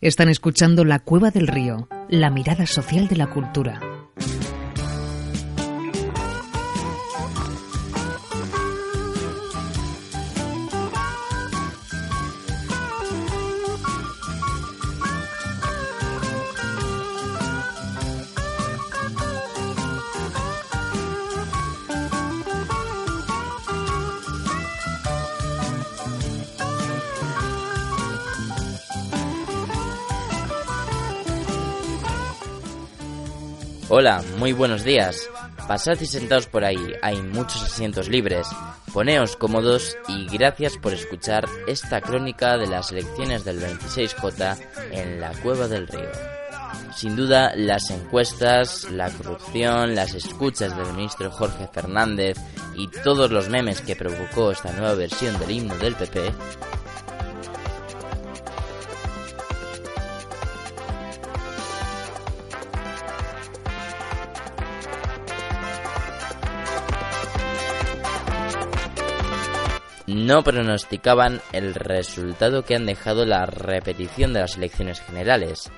están escuchando La Cueva del Río, la mirada social de la cultura. Hola, muy buenos días. Pasad y sentaos por ahí, hay muchos asientos libres. Poneos cómodos y gracias por escuchar esta crónica de las elecciones del 26J en la Cueva del Río. Sin duda, las encuestas, la corrupción, las escuchas del ministro Jorge Fernández y todos los memes que provocó esta nueva versión del himno del PP no pronosticaban el resultado que han dejado la repetición de las elecciones generales.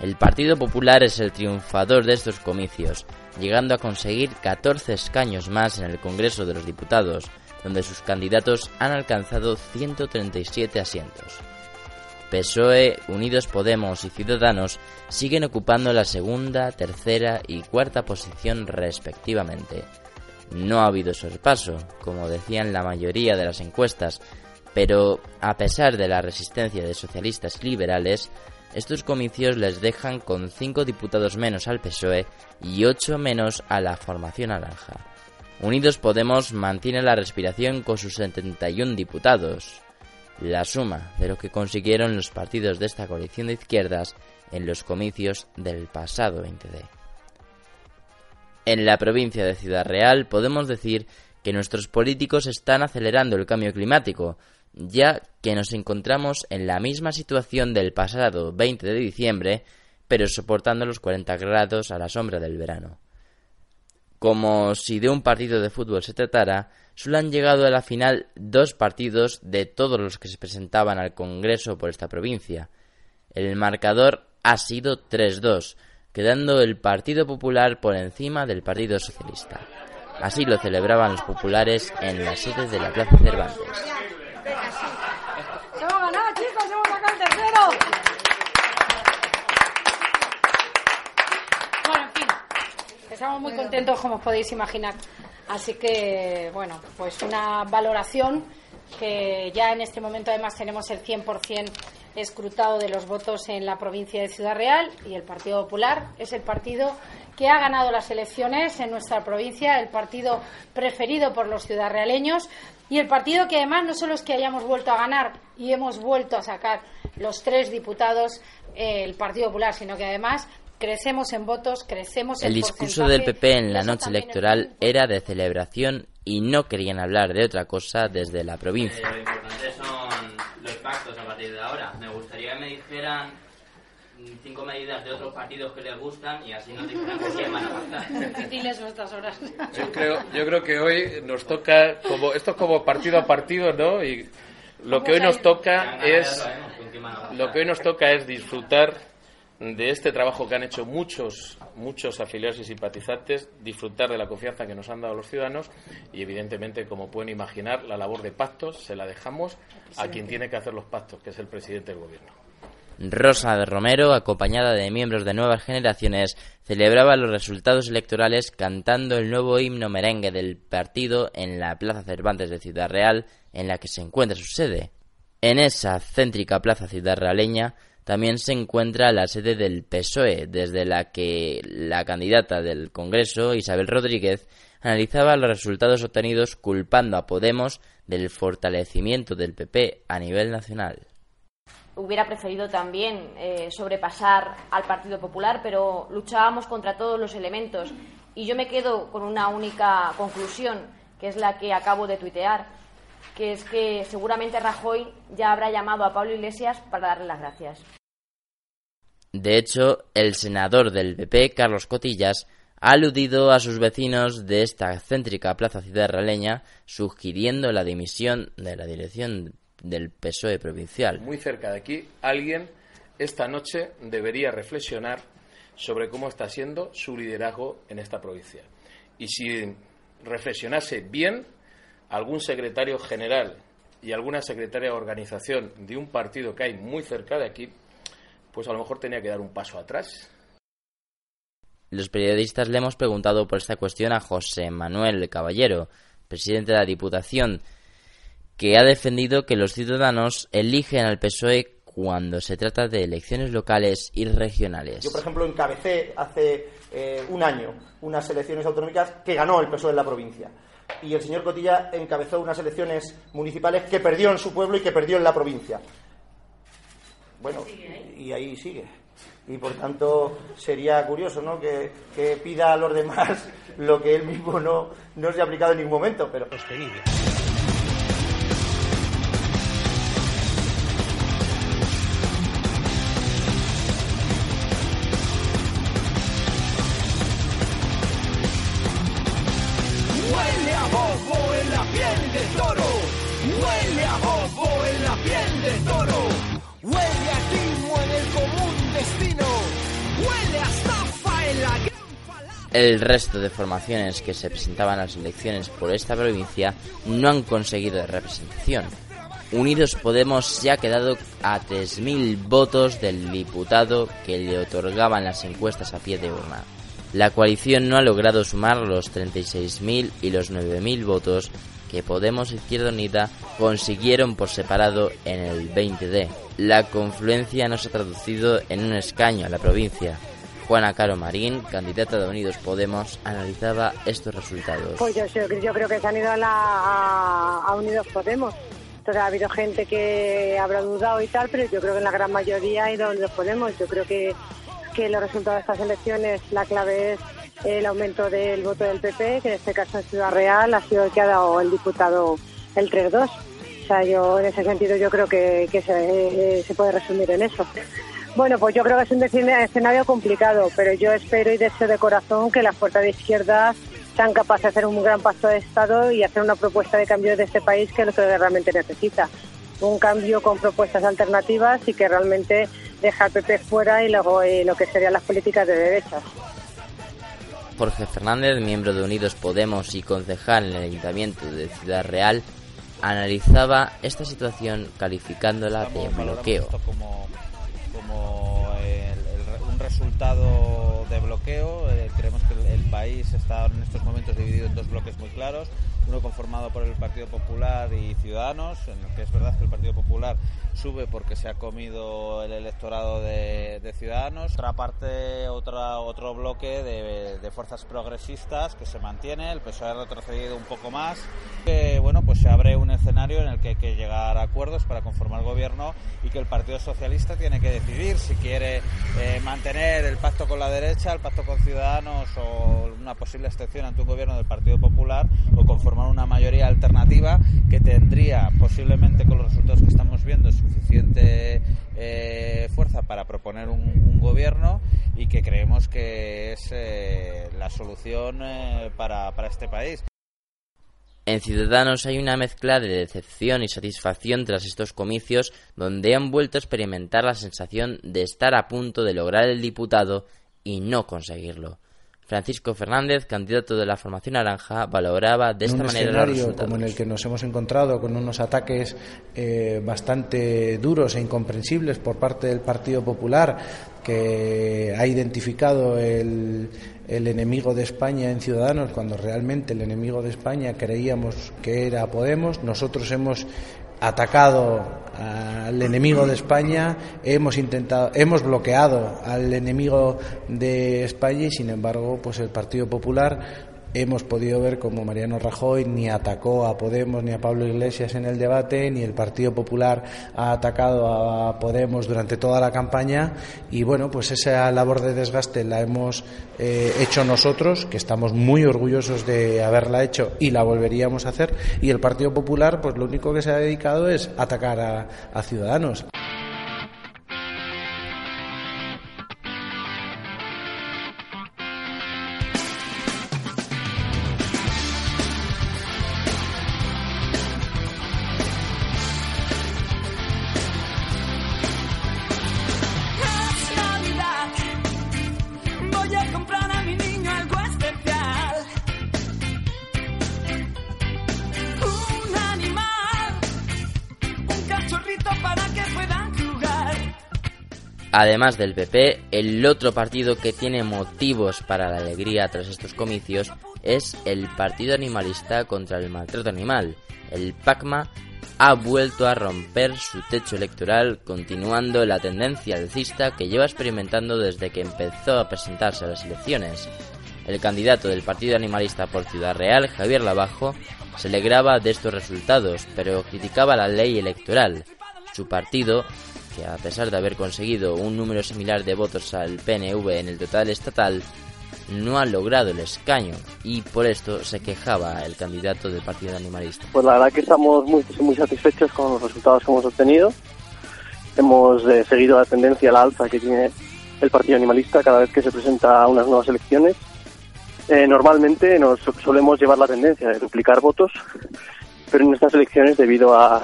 El Partido Popular es el triunfador de estos comicios, llegando a conseguir 14 escaños más en el Congreso de los Diputados, donde sus candidatos han alcanzado 137 asientos. PSOE, Unidos Podemos y Ciudadanos siguen ocupando la segunda, tercera y cuarta posición respectivamente, no ha habido sorpaso, como decían la mayoría de las encuestas, pero a pesar de la resistencia de socialistas liberales, estos comicios les dejan con 5 diputados menos al PSOE y 8 menos a la formación naranja. Unidos Podemos mantiene la respiración con sus 71 diputados, la suma de lo que consiguieron los partidos de esta coalición de izquierdas en los comicios del pasado 20D. En la provincia de Ciudad Real podemos decir que nuestros políticos están acelerando el cambio climático, ya que nos encontramos en la misma situación del pasado 20 de diciembre, pero soportando los 40 grados a la sombra del verano. Como si de un partido de fútbol se tratara, solo han llegado a la final dos partidos de todos los que se presentaban al Congreso por esta provincia. El marcador ha sido 3-2, quedando el Partido Popular por encima del Partido Socialista. Así lo celebraban los populares en la sede de la Plaza Cervantes. ¡Hemos ganado, chicos! ¡Hemos sacado el tercero! Bueno, en fin, estamos muy contentos, como os podéis imaginar. Así que, bueno, pues una valoración que ya en este momento además tenemos el 100% escrutado de los votos en la provincia de Ciudad Real y el Partido Popular. Es el partido que ha ganado las elecciones en nuestra provincia, el partido preferido por los ciudadrealeños y el partido que además no solo es que hayamos vuelto a ganar y hemos vuelto a sacar los tres diputados eh, el Partido Popular, sino que además crecemos en votos, crecemos en El discurso del PP en la noche electoral era de celebración y no querían hablar de otra cosa desde la provincia. Eh, a partir de ahora. Me gustaría que me dijeran cinco medidas de otros partidos que les gustan y así nos dijeran con quién van a pactar. Nuestras horas. Yo creo, yo creo que hoy nos toca, como esto es como partido a partido, ¿no? Y lo que hoy nos toca es, lo que hoy nos toca es disfrutar de este trabajo que han hecho muchos, muchos afiliados y simpatizantes, disfrutar de la confianza que nos han dado los ciudadanos y, evidentemente, como pueden imaginar, la labor de pactos se la dejamos a quien tiene que hacer los pactos, que es el presidente del Gobierno. Rosa de Romero, acompañada de miembros de nuevas generaciones, celebraba los resultados electorales cantando el nuevo himno merengue del partido en la Plaza Cervantes de Ciudad Real, en la que se encuentra su sede. En esa céntrica plaza ciudad realeña también se encuentra la sede del PSOE, desde la que la candidata del Congreso, Isabel Rodríguez, analizaba los resultados obtenidos culpando a Podemos del fortalecimiento del PP a nivel nacional. hubiera preferido también eh, sobrepasar al Partido Popular, pero luchábamos contra todos los elementos. Y yo me quedo con una única conclusión, que es la que acabo de tuitear, que es que seguramente Rajoy ya habrá llamado a Pablo Iglesias para darle las gracias. De hecho, el senador del PP, Carlos Cotillas, ha aludido a sus vecinos de esta céntrica plaza ciudad realeña, sugiriendo la dimisión de la dirección del PSOE provincial. Muy cerca de aquí, alguien esta noche debería reflexionar sobre cómo está siendo su liderazgo en esta provincia. Y si reflexionase bien, algún secretario general y alguna secretaria de organización de un partido que hay muy cerca de aquí, pues a lo mejor tenía que dar un paso atrás. Los periodistas le hemos preguntado por esta cuestión a José Manuel Caballero, presidente de la Diputación, que ha defendido que los ciudadanos eligen al PSOE cuando se trata de elecciones locales y regionales. Yo, por ejemplo, encabecé hace eh, un año unas elecciones autonómicas que ganó el PSOE en la provincia. Y el señor Cotilla encabezó unas elecciones municipales que perdió en su pueblo y que perdió en la provincia. Bueno, y ahí sigue. Y por tanto sería curioso ¿no? que, pida a los demás lo que él mismo no, no se ha aplicado en ningún momento, pero sostenible. El resto de formaciones que se presentaban a las elecciones por esta provincia no han conseguido representación. Unidos Podemos se ha quedado a 3.000 votos del diputado que le otorgaban las encuestas a pie de urna. La coalición no ha logrado sumar los 36.000 y los 9.000 votos que Podemos Izquierda Unida consiguieron por separado en el 20D. La confluencia no se ha traducido en un escaño a la provincia, Juana Caro Marín, candidata de Unidos Podemos, analizaba estos resultados. Pues yo, creo que se han ido a, Unidos Podemos. Entonces ha habido gente que habrá dudado y tal, pero yo creo que en la gran mayoría ha ido a Unidos Podemos. Yo creo que, que los resultados de estas elecciones, la clave es el aumento del voto del PP, que en este caso en Ciudad Real ha sido el que ha dado el diputado el 3-2. O sea, yo en ese sentido yo creo que, se, se puede resumir en eso. Bueno, pues yo creo que es un escenario complicado, pero yo espero y deseo de corazón que las fuerzas de izquierda sean capaces de hacer un gran paso de Estado y hacer una propuesta de cambio de este país que es lo que realmente necesita. Un cambio con propuestas alternativas y que realmente deja al PP fuera y luego eh, lo que serían las políticas de derechas. Jorge Fernández, miembro de Unidos Podemos y concejal en el Ayuntamiento de Ciudad Real, analizaba esta situación calificándola de bloqueo un resultado de bloqueo. Eh, creemos que el, país está en estos momentos dividido en dos bloques muy claros, uno conformado por el Partido Popular y Ciudadanos, en el que es verdad que el Partido Popular sube porque se ha comido el electorado de, Ciudadanos. Otra parte, otra, otro bloque de, fuerzas progresistas que se mantiene, el PSOE ha retrocedido un poco más. Que, bueno, pues se abre un escenario en el que hay que llegar a acuerdos para conformar gobierno y que el Partido Socialista tiene que decidir si quiere eh, mantener el pacto con la derecha, el pacto con Ciudadanos o una posible excepción ante un gobierno del Partido Popular o conformar una mayoría alternativa que tendría posiblemente con los resultados que estamos viendo suficiente eh, fuerza para proponer un, gobierno y que creemos que es eh, la solución eh, para, para este país. En Ciudadanos hay una mezcla de decepción y satisfacción tras estos comicios donde han vuelto a experimentar la sensación de estar a punto de lograr el diputado y no conseguirlo. Francisco Fernández, candidato de la formación naranja, valoraba de esta manera los resultados. como en el que nos hemos encontrado con unos ataques eh, bastante duros e incomprensibles por parte del Partido Popular, que ha identificado el, el enemigo de España en Ciudadanos, cuando realmente el enemigo de España creíamos que era Podemos. Nosotros hemos atacado al enemigo de España, hemos intentado, hemos bloqueado al enemigo de España y sin embargo, pues el Partido Popular hemos podido ver como Mariano Rajoy ni atacó a Podemos ni a Pablo Iglesias en el debate, ni el Partido Popular ha atacado a Podemos durante toda la campaña y bueno, pues esa labor de desgaste la hemos eh, hecho nosotros, que estamos muy orgullosos de haberla hecho y la volveríamos a hacer y el Partido Popular pues lo único que se ha dedicado es atacar a Ciudadanos. Además del PP, el otro partido que tiene motivos para la alegría tras estos comicios es el Partido Animalista contra el Maltrato Animal. El PACMA ha vuelto a romper su techo electoral continuando la tendencia alcista que lleva experimentando desde que empezó a presentarse a las elecciones. El candidato del Partido Animalista por Ciudad Real, Javier Lavajo, se alegraba de estos resultados, pero criticaba la ley electoral. Su partido a pesar de haber conseguido un número similar de votos al PNV en el total estatal, no ha logrado el escaño y por esto se quejaba el candidato del Partido Animalista. Pues la verdad que estamos muy, muy satisfechos con los resultados que hemos obtenido. Hemos eh, seguido la tendencia a la alza que tiene el Partido Animalista cada vez que se presenta a unas nuevas elecciones. Eh, normalmente nos solemos llevar la tendencia de duplicar votos, pero en estas elecciones, debido a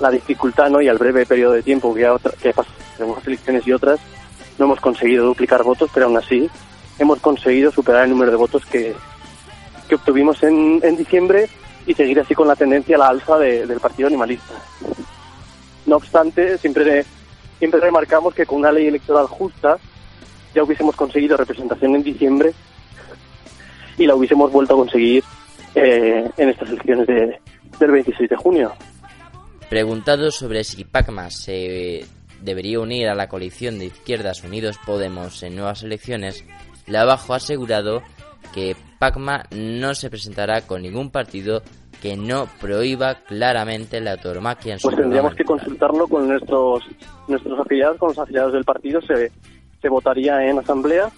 la dificultad ¿no? y al breve periodo de tiempo que, ha, que unas elecciones y otras, no hemos conseguido duplicar votos, pero aún así hemos conseguido superar el número de votos que, que obtuvimos en, en diciembre y seguir así con la tendencia a la alza del Partido Animalista. No obstante, siempre, siempre remarcamos que con una ley electoral justa ya hubiésemos conseguido representación en diciembre y la hubiésemos vuelto a conseguir eh, en estas elecciones de, del 26 de junio. Preguntado sobre si Pacma se debería unir a la coalición de izquierdas Unidos Podemos en nuevas elecciones, Lavajo ha asegurado que Pacma no se presentará con ningún partido que no prohíba claramente la tauromaquia en su Pues tendríamos que consultarlo con nuestros nuestros afiliados, con los afiliados del partido, se, se votaría en asamblea,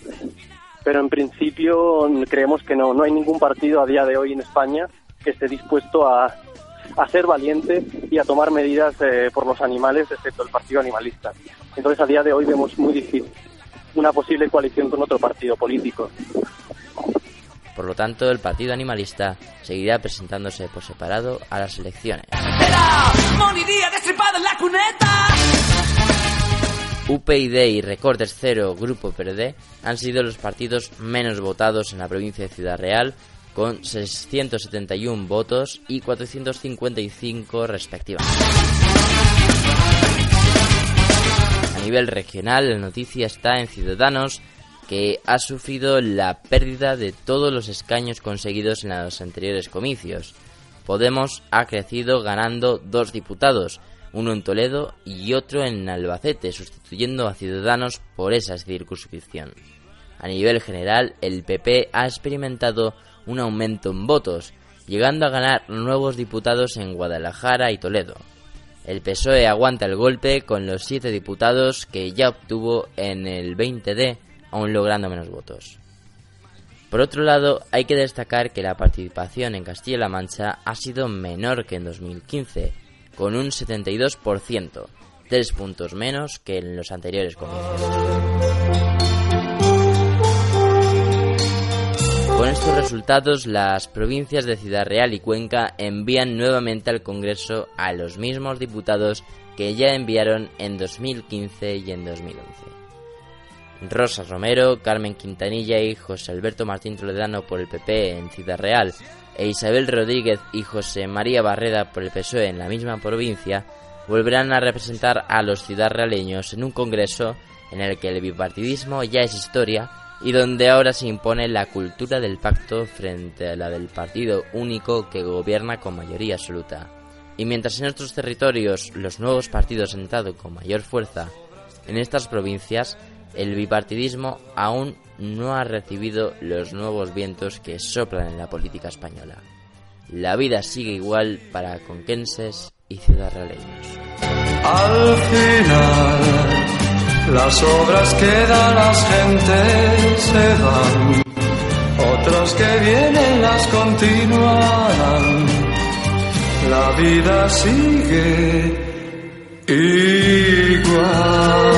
pero en principio creemos que no, no hay ningún partido a día de hoy en España que esté dispuesto a, a ser valiente y a tomar medidas eh, por los animales, excepto el partido animalista. Entonces, a día de hoy vemos muy difícil una posible coalición con otro partido político. Por lo tanto, el Partido Animalista seguirá presentándose por separado a las elecciones. UPyD y Recortes Cero Grupo PRD han sido los partidos menos votados en la provincia de Ciudad Real con 671 votos y 455 respectivamente. A nivel regional, la noticia está en Ciudadanos, que ha sufrido la pérdida de todos los escaños conseguidos en los anteriores comicios. Podemos ha crecido ganando dos diputados, uno en Toledo y otro en Albacete, sustituyendo a Ciudadanos por esa circunscripción. A nivel general, el PP ha experimentado un aumento en votos, llegando a ganar nuevos diputados en Guadalajara y Toledo. El PSOE aguanta el golpe con los siete diputados que ya obtuvo en el 20D, aún logrando menos votos. Por otro lado, hay que destacar que la participación en Castilla-La Mancha ha sido menor que en 2015, con un 72%, tres puntos menos que en los anteriores comicios. Con estos resultados, las provincias de Ciudad Real y Cuenca envían nuevamente al Congreso a los mismos diputados que ya enviaron en 2015 y en 2011. Rosa Romero, Carmen Quintanilla y José Alberto Martín Toledano por el PP en Ciudad Real e Isabel Rodríguez y José María Barreda por el PSOE en la misma provincia volverán a representar a los ciudadrealeños en un congreso en el que el bipartidismo ya es historia y donde ahora se impone la cultura del pacto frente a la del partido único que gobierna con mayoría absoluta. Y mientras en otros territorios los nuevos partidos han entrado con mayor fuerza, en estas provincias el bipartidismo aún no ha recibido los nuevos vientos que soplan en la política española. La vida sigue igual para conquenses y ciudadrealeños. Las obras quedan, las gentes se van, otros que vienen las continuarán. La vida sigue igual.